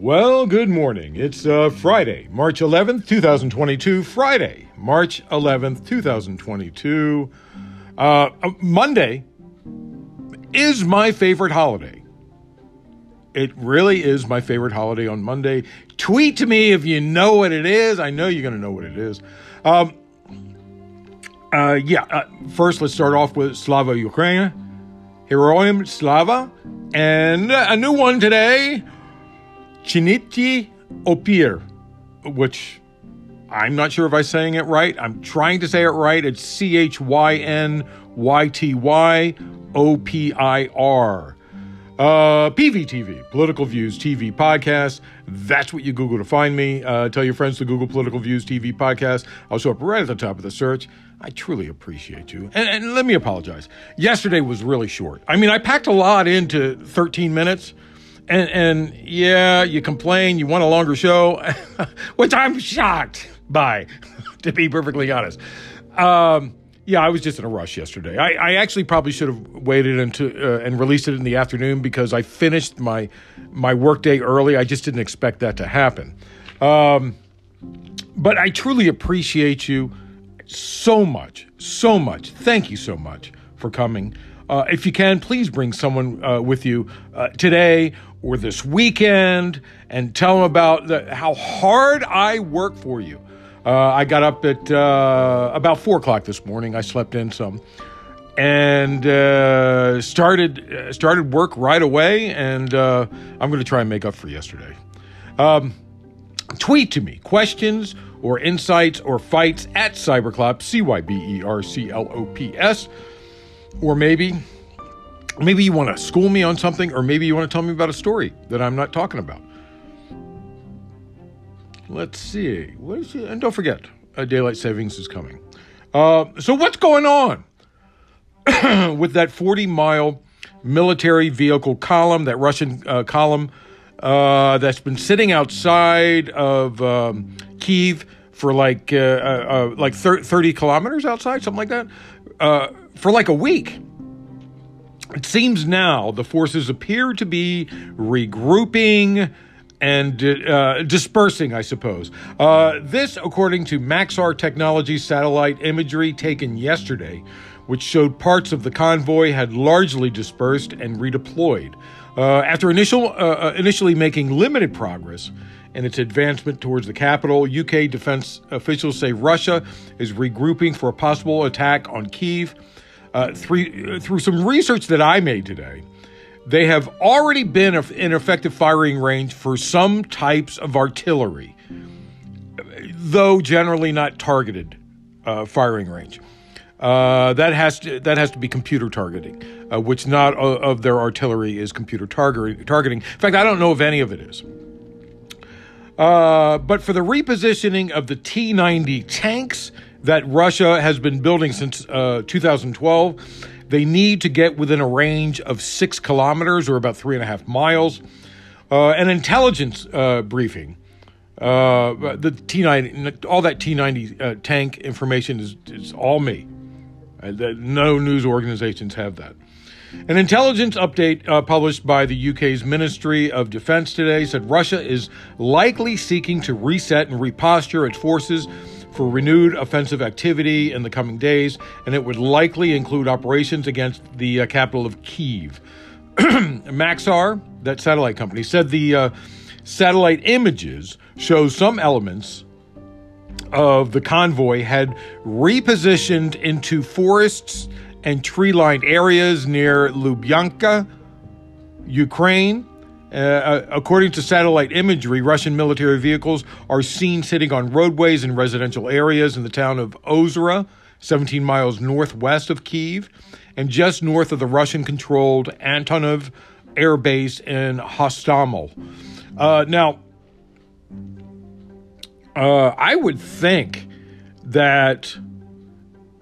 Well, good morning. It's uh, Friday, March 11th, 2022. Friday, March 11th, 2022. Uh, uh, Monday is my favorite holiday. It really is my favorite holiday on Monday. Tweet to me if you know what it is. I know you're going to know what it is. Um, uh, yeah, uh, first let's start off with Slava Ukraine. Heroyam Slava. And a new one today, Chynyty Opir, which I'm not sure if I'm saying it right. I'm trying to say it right. It's C H Y N Y T Y O P I R. Uh, PVTV, Political Views TV Podcast. That's what you Google to find me. Uh, tell your friends to Google Political Views TV Podcast. I'll show up right at the top of the search. I truly appreciate you. And, and let me apologize. Yesterday was really short. I mean, I packed a lot into 13 minutes. And, and yeah, you complain, you want a longer show, which I'm shocked by, to be perfectly honest. Um, yeah, I was just in a rush yesterday. I, I actually probably should have waited until uh, and released it in the afternoon because I finished my my workday early. I just didn't expect that to happen. Um, but I truly appreciate you so much, so much. Thank you so much for coming. Uh, if you can, please bring someone uh, with you uh, today or this weekend and tell them about the, how hard I work for you. Uh, I got up at uh, about four o'clock this morning. I slept in some and uh, started started work right away. And I'm going to try and make up for yesterday. Um, tweet to me questions or insights or fights at Cyberclops, C Y B E R C L O P S. Or maybe, maybe you want to school me on something, or maybe you want to tell me about a story that I'm not talking about. Let's see. What is it? And don't forget, uh, daylight savings is coming. Uh, so what's going on with that 40 mile military vehicle column, that Russian uh, column uh, that's been sitting outside of um, Kiev for like uh, like 30 kilometers outside, something like that, for like a week. It seems now the forces appear to be regrouping and uh, dispersing, I suppose. Uh, this, according to Maxar Technology satellite imagery taken yesterday, which showed parts of the convoy had largely dispersed and redeployed. Uh, after initial, uh, uh, initially making limited progress in its advancement towards the capital, UK defense officials say Russia is regrouping for a possible attack on Kiev. Uh, through, through some research that I made today, they have already been in effective firing range for some types of artillery, though generally not targeted uh, firing range. Uh, that has to that has to be computer targeting, uh, which not of their artillery is computer target, targeting. In fact, I don't know if any of it is. Uh, but for the repositioning of the T 90 tanks that Russia has been building since uh, 2012, they need to get within a range of six kilometers or about three and a half miles. Uh, an intelligence uh, briefing. Uh, the T90, all that T90 uh, tank information is, is all me. no news organizations have that. An intelligence update uh, published by the UK's Ministry of Defense today said Russia is likely seeking to reset and reposture its forces for renewed offensive activity in the coming days, and it would likely include operations against the uh, capital of Kiev. Maxar, that satellite company, said the uh, satellite images show some elements of the convoy had repositioned into forests and tree lined areas near Lubyanka, Ukraine. Uh, uh, according to satellite imagery, Russian military vehicles are seen sitting on roadways in residential areas in the town of Ozera, 17 miles northwest of Kiev, and just north of the Russian controlled Antonov Air Base in Hostomel. Uh, now, uh, I would think that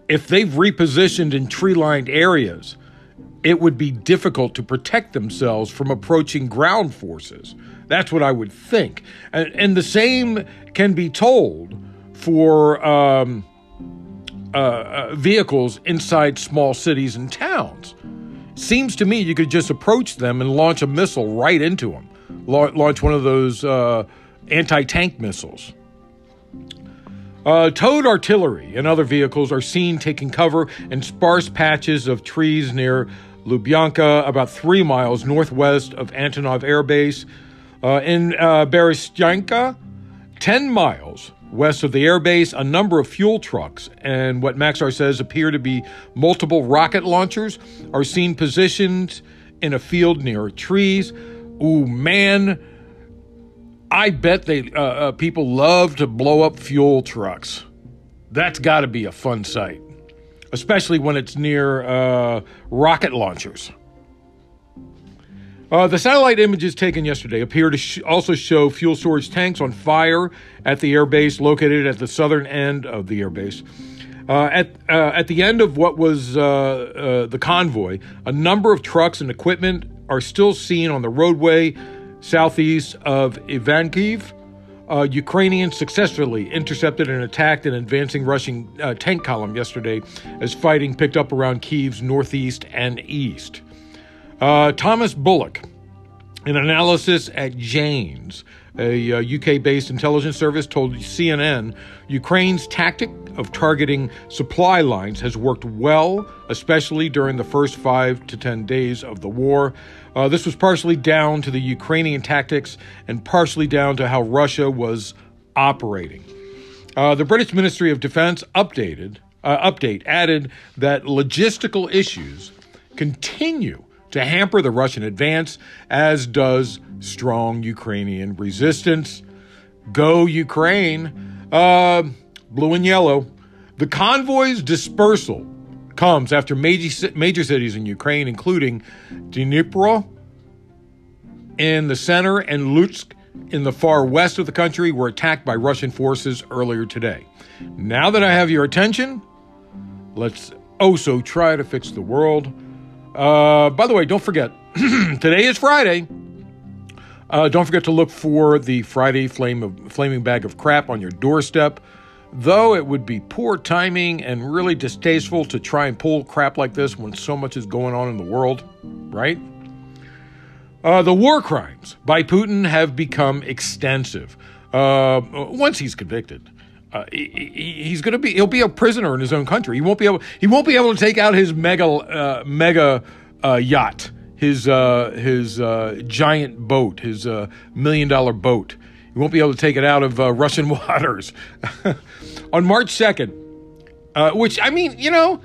if they've repositioned in tree lined areas, it would be difficult to protect themselves from approaching ground forces. That's what I would think. And, and the same can be told for um, uh, uh, vehicles inside small cities and towns. Seems to me you could just approach them and launch a missile right into them launch one of those uh, anti tank missiles. Uh, towed artillery and other vehicles are seen taking cover in sparse patches of trees near Lubyanka, about three miles northwest of Antonov Air Base. Uh, in uh, Berestyanka, 10 miles west of the airbase, a number of fuel trucks and what Maxar says appear to be multiple rocket launchers are seen positioned in a field near trees. Ooh, man, I bet they uh, uh, people love to blow up fuel trucks. That's got to be a fun sight, especially when it's near uh, rocket launchers. Uh, the satellite images taken yesterday appear to sh- also show fuel storage tanks on fire at the airbase located at the southern end of the airbase. Uh, at uh, at the end of what was uh, uh, the convoy, a number of trucks and equipment are still seen on the roadway southeast of Ivankiv. Uh, Ukrainians successfully intercepted and attacked an advancing Russian tank column yesterday as fighting picked up around Kiev's northeast and east. Uh, Thomas Bullock, an analysis at Jane's, a uh, UK based intelligence service, told CNN Ukraine's tactic of targeting supply lines has worked well, especially during the first five to 10 days of the war. Uh, this was partially down to the Ukrainian tactics and partially down to how Russia was operating. Uh, the British Ministry of Defense updated uh, update added that logistical issues continue to hamper the Russian advance, as does strong Ukrainian resistance. Go Ukraine! Uh, blue and yellow. The convoy's dispersal comes after major, major cities in Ukraine, including Dnipro in the center and Lutsk in the far west of the country, were attacked by Russian forces earlier today. Now that I have your attention, let's also try to fix the world. Uh, by the way, don't forget, today is Friday. Uh, don't forget to look for the Friday flame of, flaming bag of crap on your doorstep. Though it would be poor timing and really distasteful to try and pull crap like this when so much is going on in the world, right? Uh, the war crimes by Putin have become extensive. Uh, once he's convicted, uh, he, he's going to be he'll be a prisoner in his own country. He won't be able he won't be able to take out his mega uh, mega uh, yacht, his uh, his uh, giant boat, his uh, million dollar boat. He won't be able to take it out of Russian waters. On March second, which I mean, you know,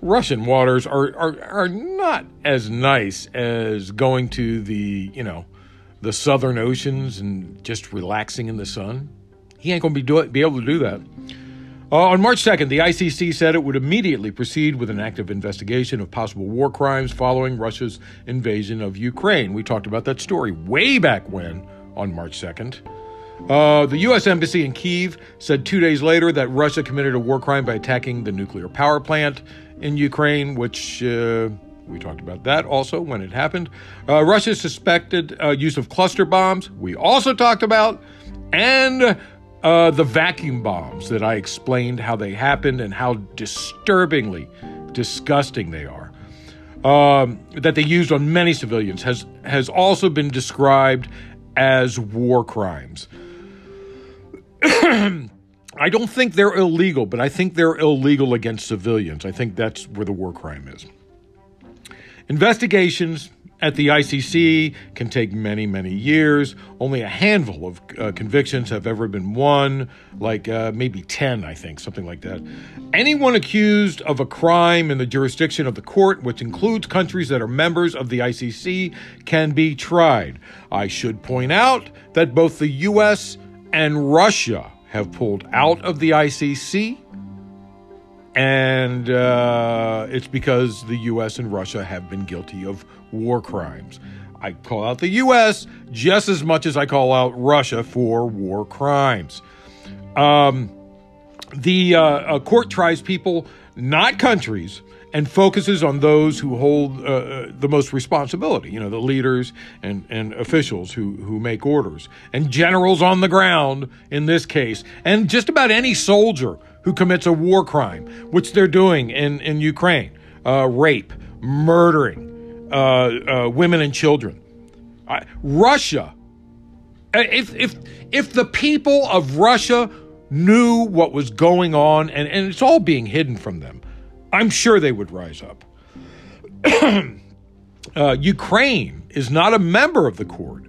Russian waters are, are are not as nice as going to the you know the southern oceans and just relaxing in the sun. He ain't going to be, do be able to do that. Uh, on March 2nd, the ICC said it would immediately proceed with an active investigation of possible war crimes following Russia's invasion of Ukraine. We talked about that story way back when on March 2nd. Uh, the U.S. Embassy in Kiev said two days later that Russia committed a war crime by attacking the nuclear power plant in Ukraine, which uh, we talked about that also when it happened. Uh, Russia suspected uh, use of cluster bombs. We also talked about. And uh, the vacuum bombs that I explained how they happened and how disturbingly disgusting they are, um, that they used on many civilians, has, has also been described as war crimes. I don't think they're illegal, but I think they're illegal against civilians. I think that's where the war crime is. Investigations at the ICC can take many, many years. Only a handful of uh, convictions have ever been won, like uh, maybe 10, I think, something like that. Anyone accused of a crime in the jurisdiction of the court, which includes countries that are members of the ICC, can be tried. I should point out that both the U.S. and Russia have pulled out of the ICC and uh, it's because the U.S. and Russia have been guilty of war crimes. I call out the U.S. just as much as I call out Russia for war crimes. Um, the uh, court tries people, not countries, and focuses on those who hold uh, uh, the most responsibility. You know, the leaders and, and officials who who make orders, and generals on the ground in this case, and just about any soldier who commits a war crime, which they're doing in, in Ukraine uh, rape, murdering uh, uh, women and children. I, Russia, uh, if if if the people of Russia knew what was going on, and, and it's all being hidden from them, I'm sure they would rise up. uh, Ukraine is not a member of the court.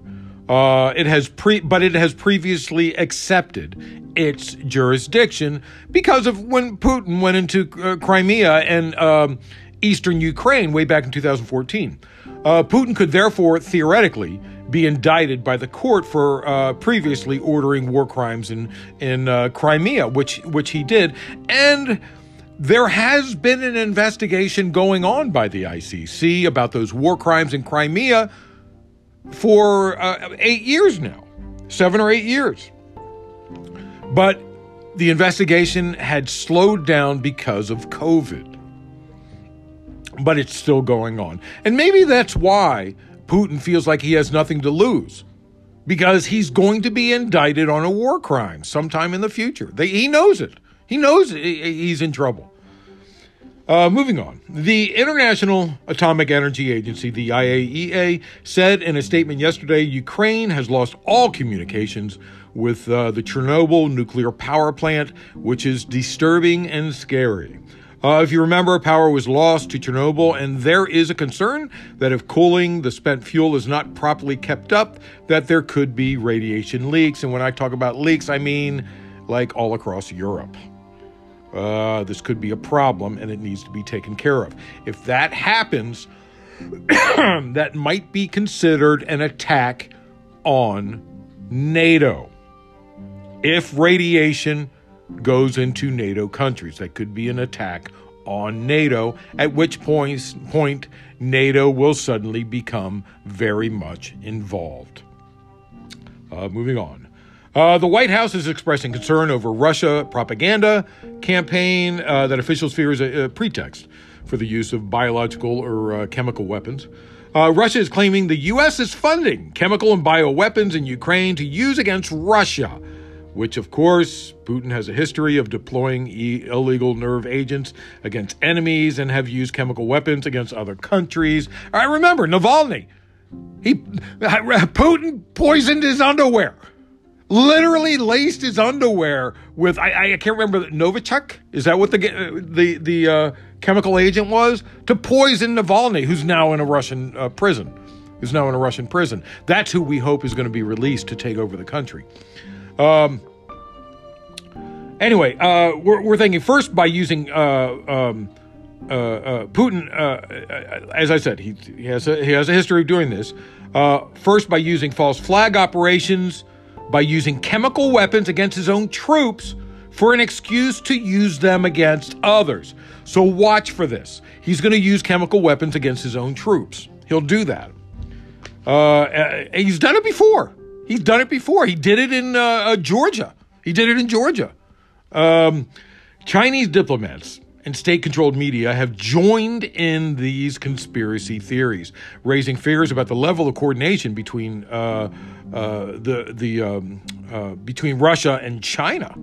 Uh, it has pre, but it has previously accepted its jurisdiction because of when Putin went into uh, Crimea and um, eastern Ukraine way back in 2014. Uh, Putin could therefore theoretically be indicted by the court for uh, previously ordering war crimes in in uh, Crimea, which which he did, and there has been an investigation going on by the ICC about those war crimes in Crimea for uh, eight years now, seven or eight years. But the investigation had slowed down because of COVID. But it's still going on. And maybe that's why Putin feels like he has nothing to lose because he's going to be indicted on a war crime sometime in the future. They, he knows it. He knows he's in trouble. Uh, moving on. The International Atomic Energy Agency, the IAEA, said in a statement yesterday Ukraine has lost all communications with uh, the Chernobyl nuclear power plant, which is disturbing and scary. Uh, if you remember, power was lost to Chernobyl, and there is a concern that if cooling the spent fuel is not properly kept up, that there could be radiation leaks. And when I talk about leaks, I mean like all across Europe. Uh, this could be a problem and it needs to be taken care of. If that happens, that might be considered an attack on NATO. If radiation goes into NATO countries, that could be an attack on NATO, at which point, point NATO will suddenly become very much involved. Uh, moving on. Uh, the White House is expressing concern over Russia propaganda campaign uh, that officials fear is a, a, pretext for the use of biological or uh, chemical weapons. Uh, Russia is claiming the U.S. is funding chemical and bioweapons in Ukraine to use against Russia, which, of course, Putin has a history of deploying e- illegal nerve agents against enemies and have used chemical weapons against other countries. I remember Navalny. He Putin poisoned his underwear literally laced his underwear with I, I can't remember Novichok. Is that what the the the uh, chemical agent was to poison Navalny, who's now in a Russian uh, prison, who's now in a Russian prison. That's who we hope is going to be released to take over the country. Um, anyway, uh, we're, we're thinking first by using. Uh, um, uh, uh, Putin, as I said, he, he has a, he has a history of doing this. first, by using false flag operations, by using chemical weapons against his own troops for an excuse to use them against others. So watch for this. He's going to use chemical weapons against his own troops. He'll do that. Uh, uh, he's done it before. He's done it before. He did it in uh, uh Georgia. He did it in Georgia. Um, Chinese diplomats and state controlled media have joined in these conspiracy theories, raising fears about the level of coordination between uh, uh, the, the, um, uh, between Russia and China.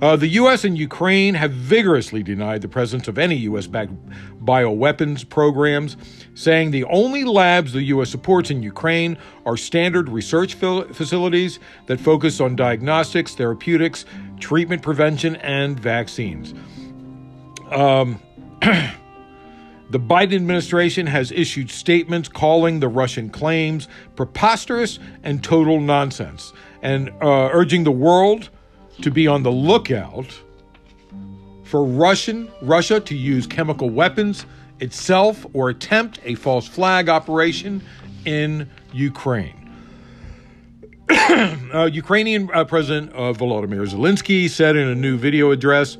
Uh, the U.S. and Ukraine have vigorously denied the presence of any U.S. backed bioweapons programs, saying the only labs the U.S. supports in Ukraine are standard research facilities that focus on diagnostics, therapeutics, treatment prevention, and vaccines. Um, the Biden administration has issued statements calling the Russian claims preposterous and total nonsense, and uh, urging the world to be on the lookout for Russian Russia to use chemical weapons itself or attempt a false flag operation in Ukraine. uh, Ukrainian uh, President uh, Volodymyr Zelensky said in a new video address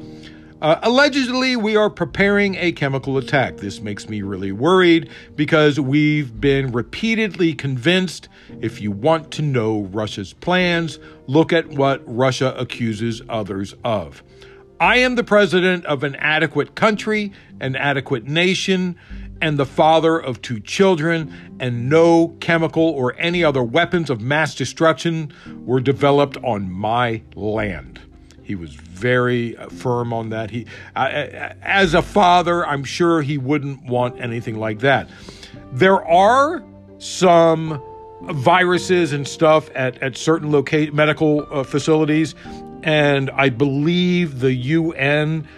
uh, allegedly, we are preparing a chemical attack. This makes me really worried because we've been repeatedly convinced if you want to know Russia's plans, look at what Russia accuses others of. I am the president of an adequate country, an adequate nation, and the father of two children, and no chemical or any other weapons of mass destruction were developed on my land. He was very firm on that. He, uh, as a father, I'm sure he wouldn't want anything like that. There are some viruses and stuff at, at certain locate medical uh, facilities. And I believe the UN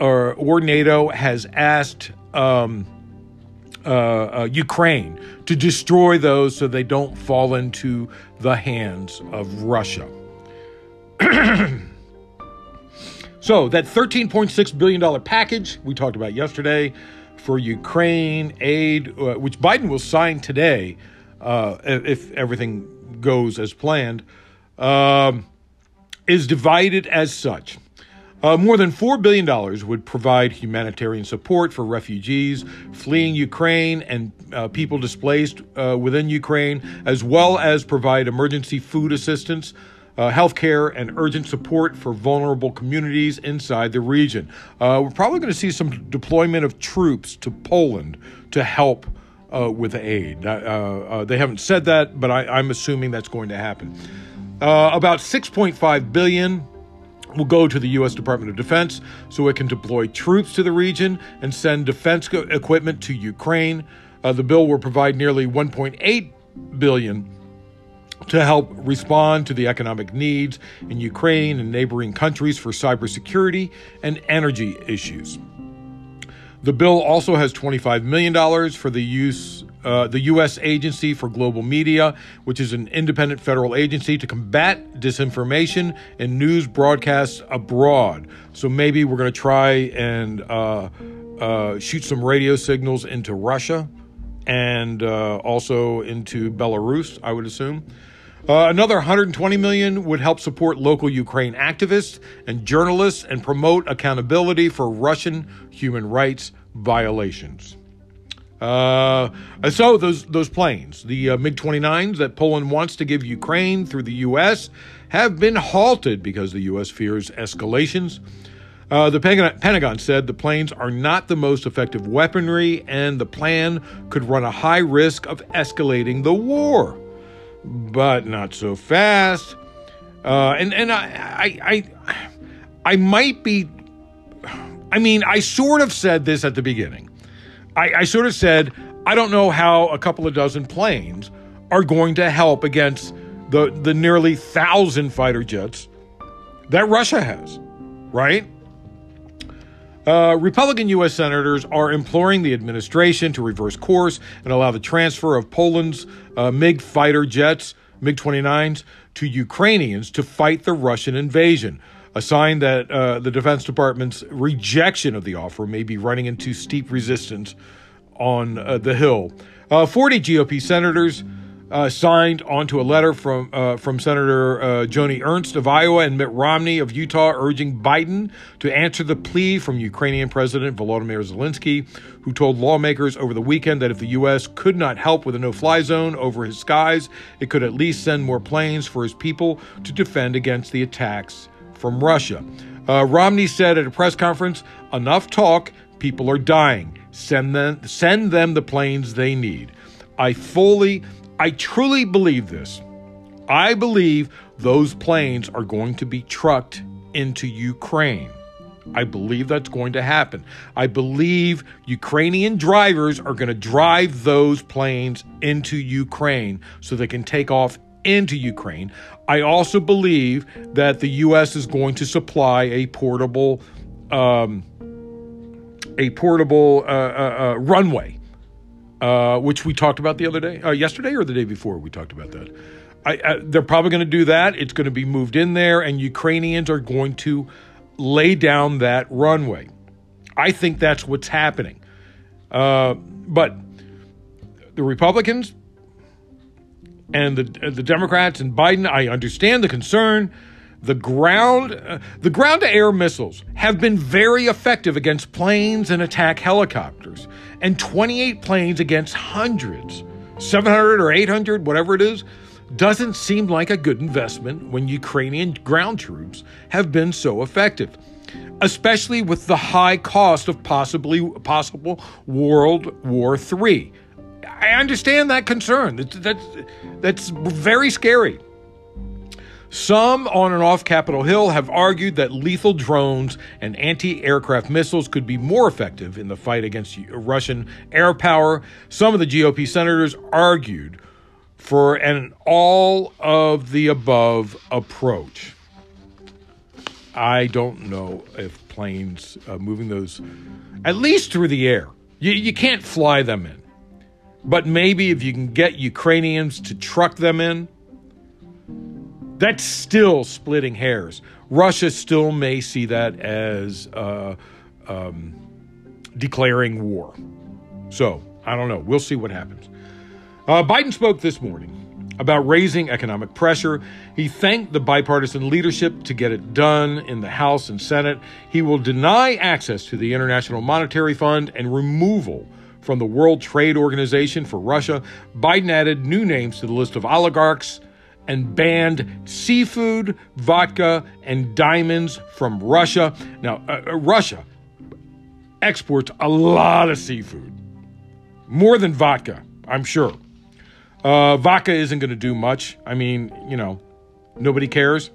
or, or NATO has asked um, uh, uh, Ukraine to destroy those so they don't fall into the hands of Russia. so, that $13.6 billion package we talked about yesterday for Ukraine aid, uh, which Biden will sign today uh, if everything goes as planned, um, is divided as such. Uh, more than $4 billion would provide humanitarian support for refugees fleeing Ukraine and uh, people displaced uh, within Ukraine, as well as provide emergency food assistance, uh, health care, and urgent support for vulnerable communities inside the region. Uh, we're probably going to see some deployment of troops to Poland to help uh, with aid. they haven't said that, but I, am assuming that's going to happen. about 6.5 billion billion will go to the U.S. Department of Defense so it can deploy troops to the region and send defense equipment to Ukraine. Uh, the bill will provide nearly 1.8 billion to help respond to the economic needs in Ukraine and neighboring countries for cybersecurity and energy issues. The bill also has $25 million for the use uh, the U.S. Agency for Global Media, which is an independent federal agency to combat disinformation and news broadcasts abroad. So maybe we're going to try and uh, uh, shoot some radio signals into Russia and uh, also into Belarus, I would assume. Uh, another 120 million would help support local Ukraine activists and journalists and promote accountability for Russian human rights violations. Uh, so those those planes, the uh, MiG 29s that Poland wants to give Ukraine through the U.S., have been halted because the U.S. fears escalations. Uh, the Pentagon said the planes are not the most effective weaponry, and the plan could run a high risk of escalating the war. But not so fast. Uh, and and I, I I I might be. I mean, I sort of said this at the beginning. I, I sort of said, I don't know how a couple of dozen planes are going to help against the, the nearly thousand fighter jets that Russia has, right? Uh, Republican U.S. senators are imploring the administration to reverse course and allow the transfer of Poland's uh, MiG fighter jets, MiG 29s, to Ukrainians to fight the Russian invasion. A sign that uh, the Defense Department's rejection of the offer may be running into steep resistance on uh, the Hill. Uh, 40 GOP senators uh, signed onto a letter from uh, from Senator uh, Joni Ernst of Iowa and Mitt Romney of Utah, urging Biden to answer the plea from Ukrainian President Volodymyr Zelensky, who told lawmakers over the weekend that if the U.S. could not help with a no-fly zone over his skies, it could at least send more planes for his people to defend against the attacks from Russia. Uh, Romney said at a press conference, "Enough talk. People are dying. Send them, send them the planes they need. I fully, I truly believe this. I believe those planes are going to be trucked into Ukraine. I believe that's going to happen. I believe Ukrainian drivers are going to drive those planes into Ukraine so they can take off into Ukraine. I also believe that the U.S. is going to supply a portable um, a portable uh, uh, uh, runway, uh, which we talked about the other day, uh, yesterday or the day before. We talked about that. I, I, they're probably going to do that. It's going to be moved in there, and Ukrainians are going to lay down that runway. I think that's what's happening. Uh, but the Republicans and the the Democrats and Biden, I understand the concern the ground uh, the ground to air missiles have been very effective against planes and attack helicopters and 28 planes against hundreds. 700 or 800 whatever it is doesn't seem like a good investment when Ukrainian ground troops have been so effective especially with the high cost of possibly possible World War III I understand that concern. That's that's, that's very scary some on and off Capitol Hill have argued that lethal drones and anti aircraft missiles could be more effective in the fight against Russian air power. Some of the GOP senators argued for an all of the above approach. I don't know if planes uh, moving those, at least through the air, you, you can't fly them in. But maybe if you can get Ukrainians to truck them in, that's still splitting hairs. Russia still may see that as uh, um, declaring war. So I don't know. We'll see what happens. Uh, Biden spoke this morning about raising economic pressure. He thanked the bipartisan leadership to get it done in the House and Senate. He will deny access to the International Monetary Fund and removal from the World Trade Organization for Russia. Biden added new names to the list of oligarchs and banned seafood, vodka, and diamonds from Russia. Now, uh, uh Russia exports a lot of seafood, more than vodka, I'm sure. Uh, vodka isn't going to do much. I mean, you know, nobody cares.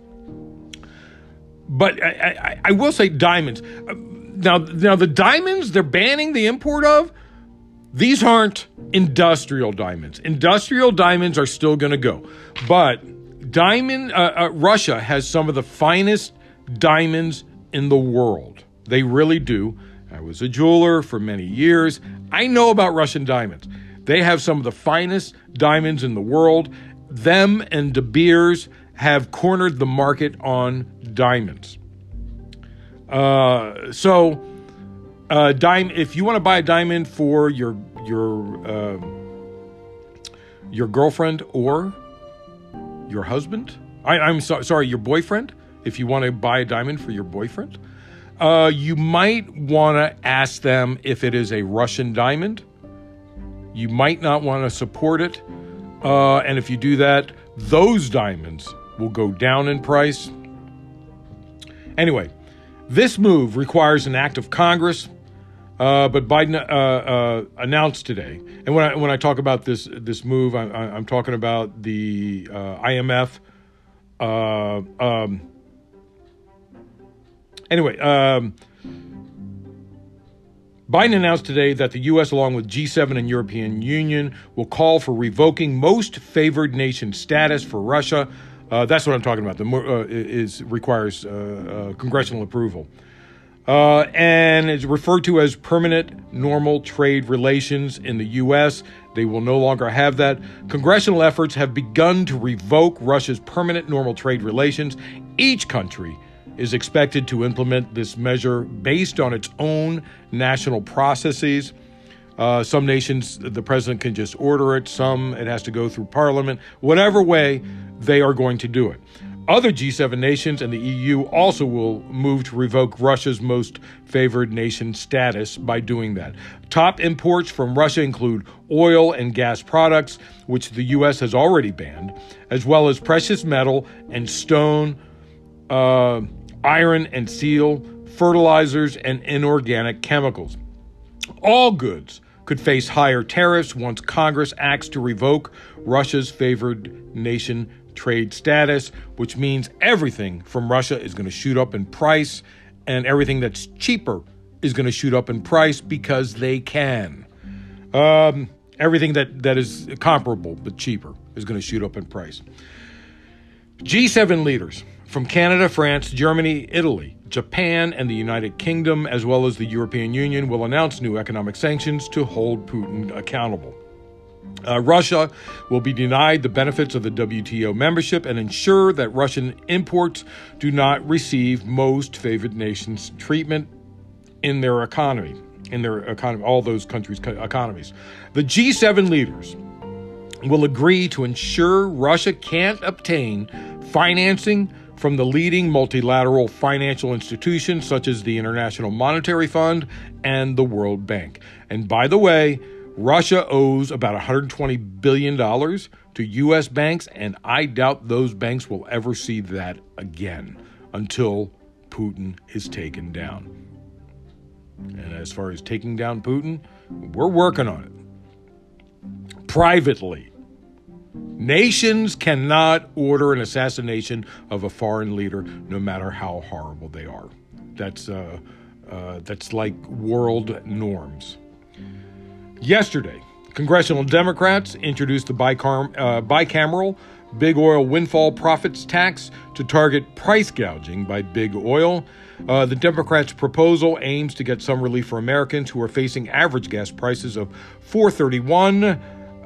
But I, I, I will say diamonds. Uh, now, now the diamonds they're banning the import of. These aren't industrial diamonds. Industrial diamonds are still going to go, but diamond uh, uh, Russia has some of the finest diamonds in the world. They really do. I was a jeweler for many years. I know about Russian diamonds. They have some of the finest diamonds in the world. Them and De Beers have cornered the market on diamonds. Uh, so, uh, dime, if you want to buy a diamond for your your uh, your girlfriend or your husband, I, am so, sorry, your boyfriend. If you want to buy a diamond for your boyfriend, uh, you might want to ask them if it is a Russian diamond you might not want to support it. Uh, and if you do that, those diamonds will go down in price. Anyway, this move requires an act of Congress, uh, but Biden uh, uh announced today. And when I when I talk about this this move, I, am talking about the uh, IMF. Uh, um, anyway. Um, Biden announced today that the U.S., along with G7 and European Union, will call for revoking most favored nation status for Russia. Uh, that's what I'm talking about. The uh, is requires uh, uh, congressional approval, uh, and is referred to as permanent normal trade relations in the U.S. They will no longer have that. Congressional efforts have begun to revoke Russia's permanent normal trade relations. Each country is expected to implement this measure based on its own national processes. Uh, some nations, the president can just order it. Some, it has to go through parliament. Whatever way, they are going to do it. Other G7 nations and the EU also will move to revoke Russia's most favored nation status by doing that. Top imports from Russia include oil and gas products, which the U.S. has already banned, as well as precious metal and stone. Uh, iron and steel, fertilizers, and inorganic chemicals. All goods could face higher tariffs once Congress acts to revoke Russia's favored nation trade status, which means everything from Russia is going to shoot up in price, and everything that's cheaper is going to shoot up in price because they can. Um, everything that, that is comparable but cheaper is going to shoot up in price. G7 leaders from Canada, France, Germany, Italy, Japan, and the United Kingdom, as well as the European Union, will announce new economic sanctions to hold Putin accountable. Uh, Russia will be denied the benefits of the WTO membership and ensure that Russian imports do not receive most favored nations treatment in their economy, in their economy, all those countries' economies. The G7 leaders will agree to ensure Russia can't obtain financing from the leading multilateral financial institutions such as the International Monetary Fund and the World Bank. And by the way, Russia owes about $120 billion to U.S. banks, and I doubt those banks will ever see that again until Putin is taken down. And as far as taking down Putin, we're working on it privately. Nations cannot order an assassination of a foreign leader, no matter how horrible they are. That's uh, uh, that's like world norms. Yesterday, Congressional Democrats introduced the bicar- uh, bicameral big oil windfall profits tax to target price gouging by big oil. Uh, the Democrats' proposal aims to get some relief for Americans who are facing average gas prices of 4.31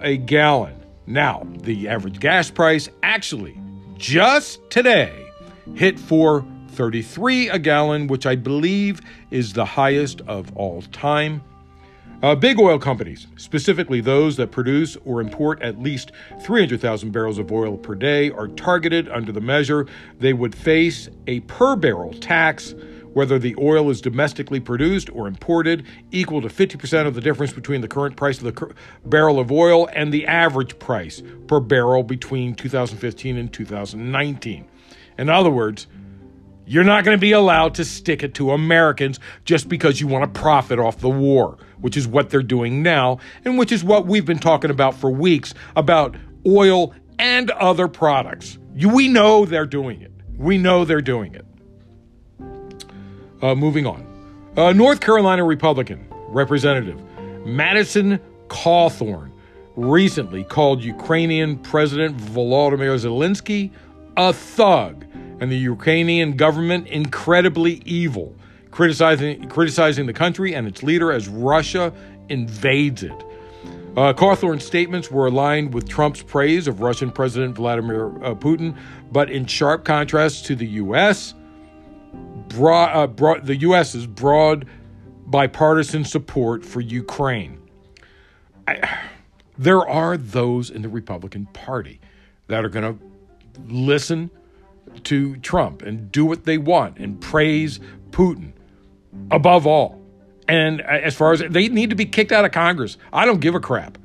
a gallon. Now, the average gas price actually just today hit 4.33 a gallon, which I believe is the highest of all time. Uh, big oil companies, specifically those that produce or import at least 300,000 barrels of oil per day, are targeted under the measure. They would face a per barrel tax, whether the oil is domestically produced or imported, equal to 50% of the difference between the current price of the barrel of oil and the average price per barrel between 2015 and 2019. In other words, you're not going to be allowed to stick it to Americans just because you want to profit off the war, which is what they're doing now, and which is what we've been talking about for weeks about oil and other products. We know they're doing it. We know they're doing it. Uh, moving on. Uh, North Carolina Republican Representative Madison Cawthorn recently called Ukrainian President Volodymyr Zelensky a thug and the Ukrainian government incredibly evil, criticizing, criticizing the country and its leader as Russia invades it. Uh, Cawthorn's statements were aligned with Trump's praise of Russian President Vladimir uh, Putin, but in sharp contrast to the U.S., broad, uh, broad, the U.S.'s broad bipartisan support for Ukraine. I, there are those in the Republican Party that are going to listen to Trump and do what they want and praise Putin above all. And as far as they need to be kicked out of Congress, I don't give a crap.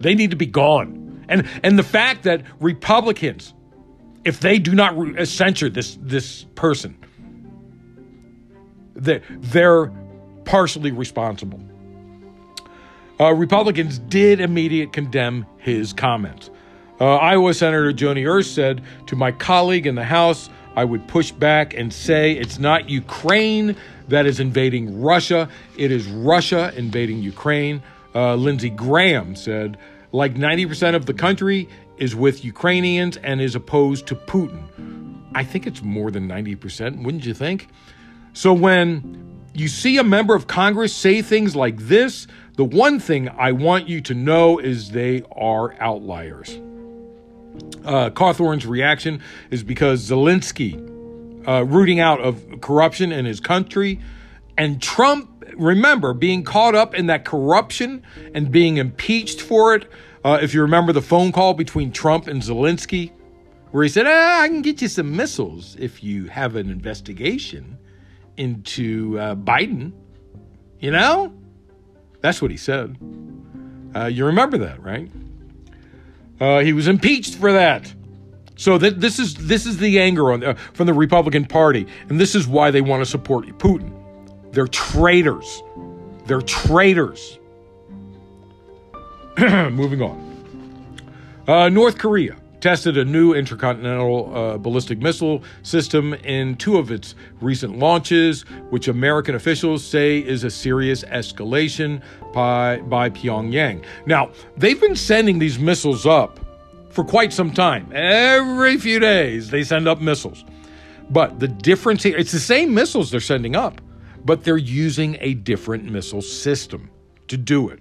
They need to be gone. And and the fact that Republicans, if they do not re- censure this this person, they're, they're partially responsible. Uh, Republicans did immediately condemn his comments. Uh, Iowa Senator Joni Ernst said to my colleague in the House, I would push back and say it's not Ukraine that is invading Russia, it is Russia invading Ukraine. Uh, Lindsey Graham said, like 90% of the country is with Ukrainians and is opposed to Putin. I think it's more than 90%, wouldn't you think? So when you see a member of Congress say things like this, the one thing I want you to know is they are outliers. Uh, Cawthorn's reaction is because Zelensky, uh, rooting out of corruption in his country, and Trump, remember, being caught up in that corruption and being impeached for it. Uh, if you remember the phone call between Trump and Zelensky, where he said, ah, I can get you some missiles if you have an investigation into uh, Biden. You know? That's what he said. Uh, you remember that, right? Uh, he was impeached for that. So that this is this is the anger on uh, from the Republican Party, and this is why they want to support Putin. They're traitors. They're traitors. Moving on. Uh, North Korea tested a new intercontinental uh, ballistic missile system in two of its recent launches, which American officials say is a serious escalation by, by Pyongyang. Now, they've been sending these missiles up for quite some time. Every few days, they send up missiles. But the difference here, it's the same missiles they're sending up, but they're using a different missile system to do it.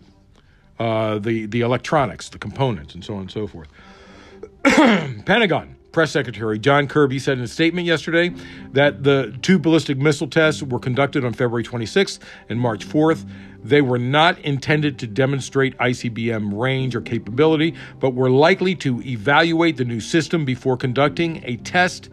Uh, the, the electronics, the components, and so on and so forth. Pentagon Press Secretary John Kirby said in a statement yesterday that the two ballistic missile tests were conducted on February 26th and March 4th. They were not intended to demonstrate ICBM range or capability, but were likely to evaluate the new system before conducting a test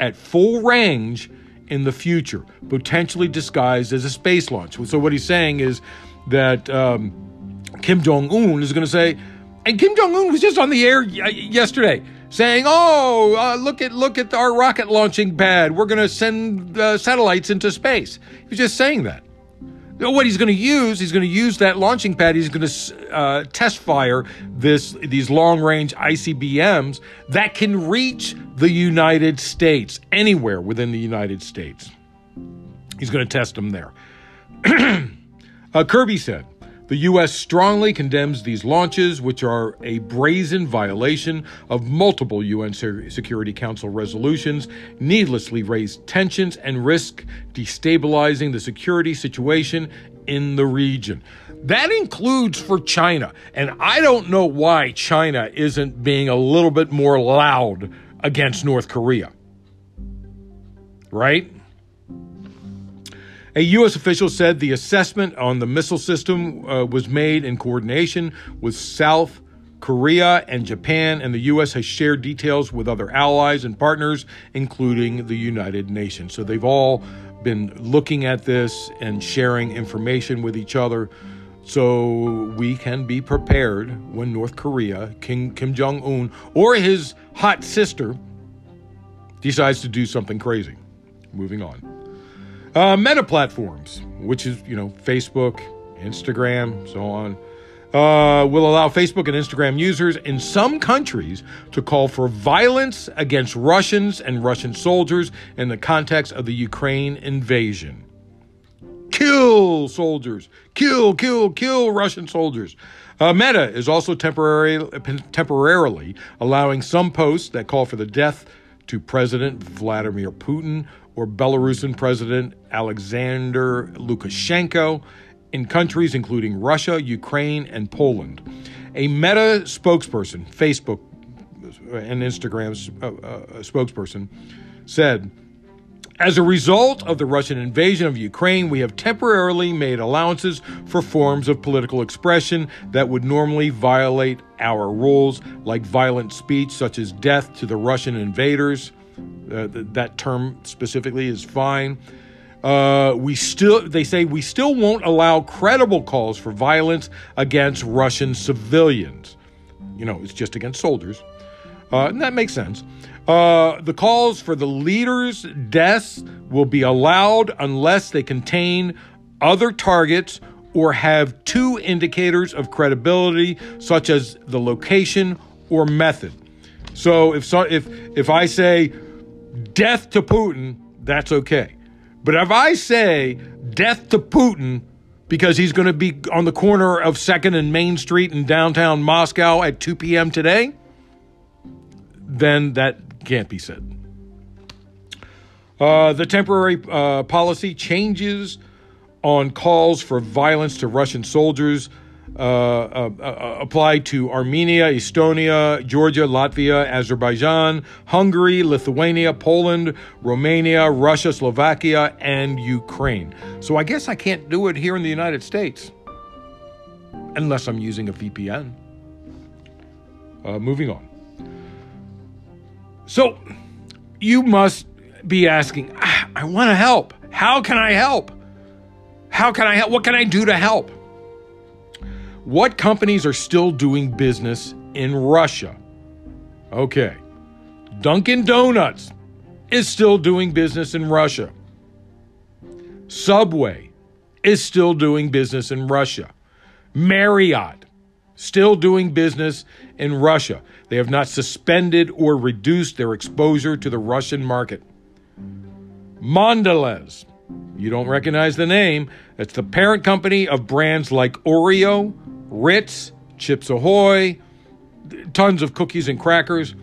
at full range in the future, potentially disguised as a space launch. So, what he's saying is that um, Kim Jong un is going to say, and Kim Jong Un was just on the air yesterday saying, "Oh, uh, look at look at our rocket launching pad. We're going to send uh, satellites into space." He was just saying that. What he's going to use, he's going to use that launching pad. He's going to uh, test fire this these long range ICBMs that can reach the United States anywhere within the United States. He's going to test them there. Uh, Kirby said The U.S. strongly condemns these launches, which are a brazen violation of multiple UN Security Council resolutions, needlessly raise tensions, and risk destabilizing the security situation in the region. That includes for China. And I don't know why China isn't being a little bit more loud against North Korea. Right? A U.S. official said the assessment on the missile system uh, was made in coordination with South Korea and Japan, and the U.S. has shared details with other allies and partners, including the United Nations. So they've all been looking at this and sharing information with each other so we can be prepared when North Korea, King Kim Jong un, or his hot sister decides to do something crazy. Moving on. Uh, meta platforms, which is, you know, Facebook, Instagram, so on, uh, will allow Facebook and Instagram users in some countries to call for violence against Russians and Russian soldiers in the context of the Ukraine invasion. Kill soldiers, kill, kill, kill Russian soldiers. Uh, Meta is also temporary, temporarily allowing some posts that call for the death to President Vladimir Putin or Belarusian President Alexander Lukashenko in countries including Russia, Ukraine, and Poland. A Meta spokesperson, Facebook and Instagram's uh, uh, spokesperson, said, as a result of the Russian invasion of Ukraine, we have temporarily made allowances for forms of political expression that would normally violate our rules, like violent speech such as death to the Russian invaders, uh, that term specifically is fine. Uh, we still, they say, we still won't allow credible calls for violence against Russian civilians. You know, it's just against soldiers. Uh, and that makes sense. Uh, the calls for the leaders' deaths will be allowed unless they contain other targets or have two indicators of credibility, such as the location or method. So if so, if if I say death to Putin, that's okay. But if I say death to Putin because he's going to be on the corner of 2nd and Main Street in downtown Moscow at 2 p.m. today, then that can't be said. Uh, the temporary uh, policy changes on calls for violence to Russian soldiers uh, uh, uh, to Armenia, Estonia, Georgia, Latvia, Azerbaijan, Hungary, Lithuania, Poland, Romania, Russia, Slovakia, and Ukraine. So I guess I can't do it here in the United States unless I'm using a VPN. Uh, moving on. So you must be asking, ah, I want to help. How can I help? How can I help? What can I do to help? What companies are still doing business in Russia? Okay. Dunkin' Donuts is still doing business in Russia. Subway is still doing business in Russia. Marriott still doing business in Russia. They have not suspended or reduced their exposure to the Russian market. Mondelez, you don't recognize the name, it's the parent company of brands like Oreo, Ritz, Chips Ahoy, tons of cookies and crackers.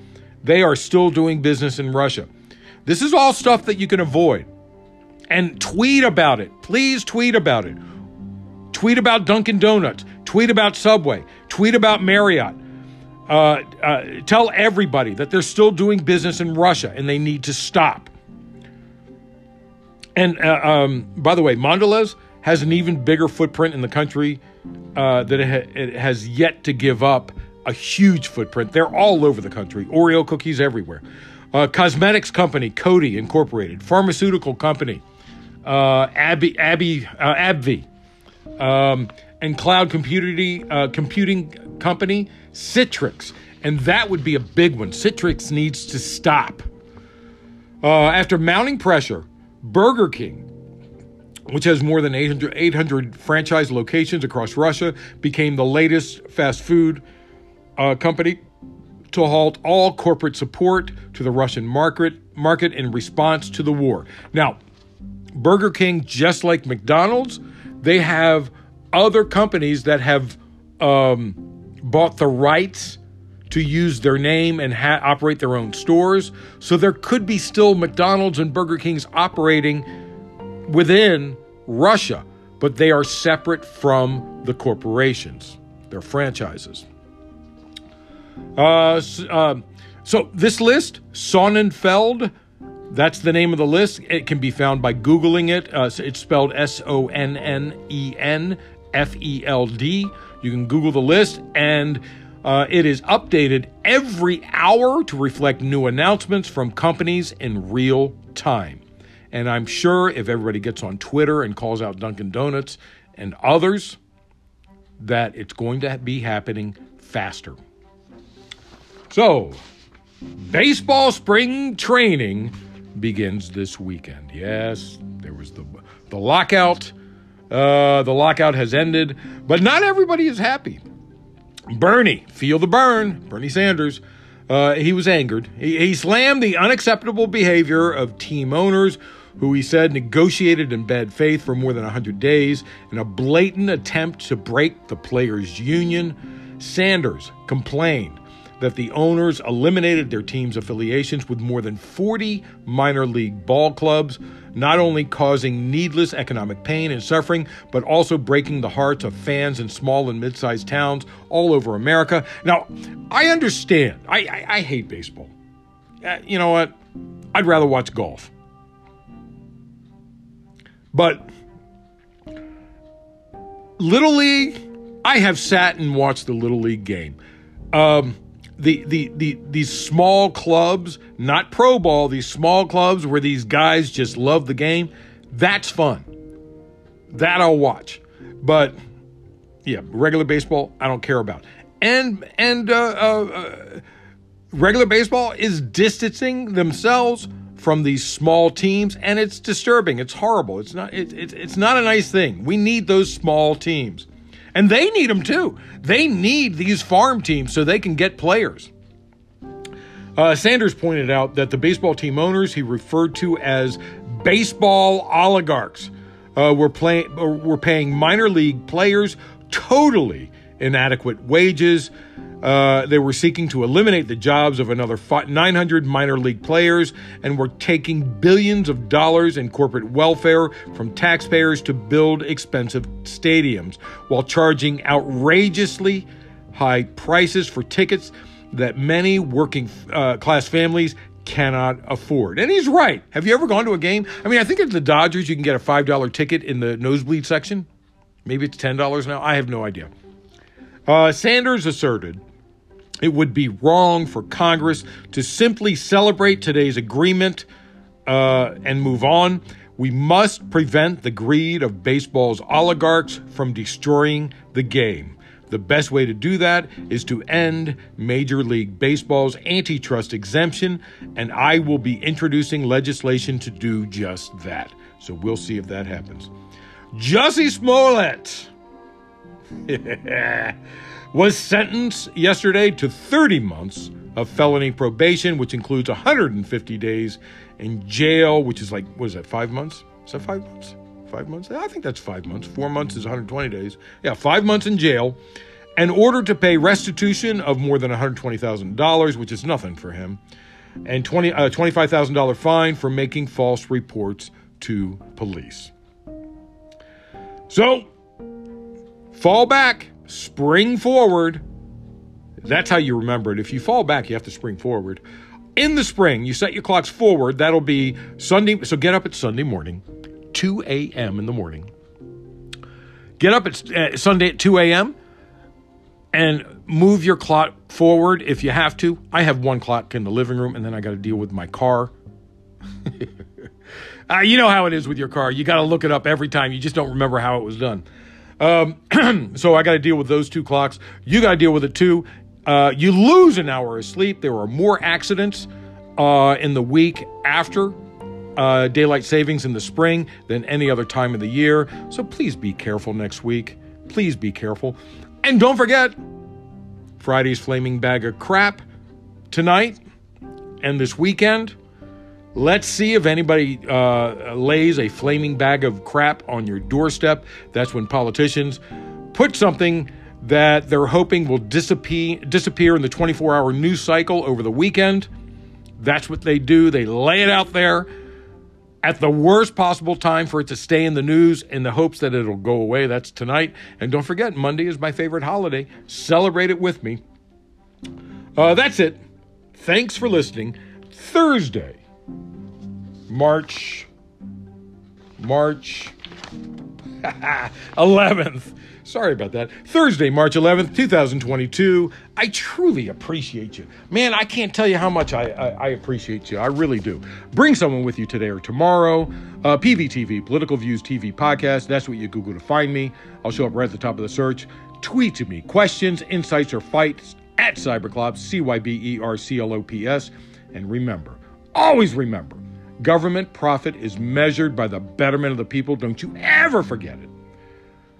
They are still doing business in Russia. This is all stuff that you can avoid. And tweet about it. Please tweet about it. Tweet about Dunkin' Donuts. Tweet about Subway. Tweet about Marriott. Uh, uh, tell everybody that they're still doing business in Russia and they need to stop. And uh, um, by the way, Mondelez has an even bigger footprint in the country uh, that it, ha- it, has yet to give up a huge footprint. They're all over the country. Oreo cookies everywhere. Uh, cosmetics company Coty Incorporated, pharmaceutical company uh, Abby, Abby uh, AbbVie, um, and cloud computing uh, computing company Citrix, and that would be a big one. Citrix needs to stop. Uh, after mounting pressure, Burger King which has more than 800, 800 franchise locations across Russia, became the latest fast food uh, company to halt all corporate support to the Russian market, market in response to the war. Now, Burger King, just like McDonald's, they have other companies that have um, bought the rights to use their name and ha- operate their own stores. So there could be still McDonald's and Burger King's operating within Russia, but they are separate from the corporations, they're franchises. Uh, uh, so this list, Sonnenfeld, that's the name of the list. It can be found by Googling it. Uh, it's spelled S O N N E N F E L D. You can Google the list, and uh, it is updated every hour to reflect new announcements from companies in real time. And I'm sure if everybody gets on Twitter and calls out Dunkin' Donuts and others, that it's going to be happening faster. So, baseball spring training begins this weekend. Yes, there was the the lockout. Uh, the lockout has ended, but not everybody is happy. Bernie, feel the burn. Bernie Sanders, uh, he was angered. He, he slammed the unacceptable behavior of team owners who he said negotiated in bad faith for more than 100 days in a blatant attempt to break the players' union. Sanders complained that the owners eliminated their team's affiliations with more than 40 minor league ball clubs, not only causing needless economic pain and suffering, but also breaking the hearts of fans in small and mid sized towns all over America. Now, I understand. I, I, I hate baseball. Uh, you know what? I'd rather watch golf. But Little League, I have sat and watched the Little League game. Um, the, the, the, these small clubs, not pro ball, these small clubs where these guys just love the game, that's fun. That I'll watch. But yeah, regular baseball, I don't care about. And, and, uh, uh, uh, regular baseball is distancing themselves from these small teams, and it's disturbing. It's horrible. It's not. It, it, it's not a nice thing. We need those small teams, and they need them too. They need these farm teams so they can get players. Uh, Sanders pointed out that the baseball team owners he referred to as baseball oligarchs uh, were playing were paying minor league players totally inadequate wages uh, they were seeking to eliminate the jobs of another 900 minor league players and were taking billions of dollars in corporate welfare from taxpayers to build expensive stadiums while charging outrageously high prices for tickets that many working uh, class families cannot afford. And he's right. Have you ever gone to a game? I mean, I think at the Dodgers, you can get a $5 ticket in the nosebleed section. Maybe it's $10 now. I have no idea. Uh, Sanders asserted it would be wrong for Congress to simply celebrate today's agreement uh, and move on. We must prevent the greed of baseball's oligarchs from destroying the game. The best way to do that is to end Major League Baseball's antitrust exemption, and I will be introducing legislation to do just that. So we'll see if that happens. Jussie Smollett. was sentenced yesterday to 30 months of felony probation, which includes 150 days in jail, which is like, what is that, five months? Is that five months? Five months? I think that's five months. Four months is 120 days. Yeah, five months in jail in order to pay restitution of more than $120,000, which is nothing for him, and 20, uh, $25,000 fine for making false reports to police. So, fall back spring forward. That's how you remember it. If you fall back, you have to spring forward. In the spring, you set your clocks forward. That'll be Sunday. So get up at Sunday morning, 2 a.m. in the morning. Get up at uh, Sunday at 2 a.m. and move your clock forward if you have to. I have one clock in the living room, and then I got to deal with my car. uh, you know how it is with your car. You got to look it up every time. You just don't remember how it was done. Um, so I got to deal with those two clocks. You got to deal with it too. Uh, you lose an hour of sleep. There are more accidents uh, in the week after uh, daylight savings in the spring than any other time of the year. So please be careful next week. Please be careful. And don't forget Friday's Flaming Bag of Crap tonight and this weekend. Let's see if anybody uh, lays a flaming bag of crap on your doorstep. That's when politicians put something that they're hoping will disappear disappear in the 24-hour news cycle over the weekend. That's what they do. They lay it out there at the worst possible time for it to stay in the news in the hopes that it'll go away. That's tonight. And don't forget, Monday is my favorite holiday. Celebrate it with me. Uh, that's it. Thanks for listening. Thursday, March March 11th. Sorry about that. Thursday, March 11th, 2022. I truly appreciate you. Man, I can't tell you how much I, I, I appreciate you. I really do. Bring someone with you today or tomorrow. Uh, PVTV, Political Views TV Podcast. That's what you Google to find me. I'll show up right at the top of the search. Tweet to me questions, insights, or fights at Cyberclops, C Y B E R C L O P S. And remember, always remember, government profit is measured by the betterment of the people. Don't you ever forget it.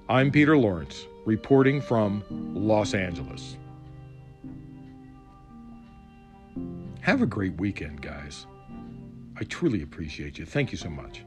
I'm Peter Lawrence, reporting from Los Angeles. Have a great weekend, guys. I truly appreciate you. Thank you so much.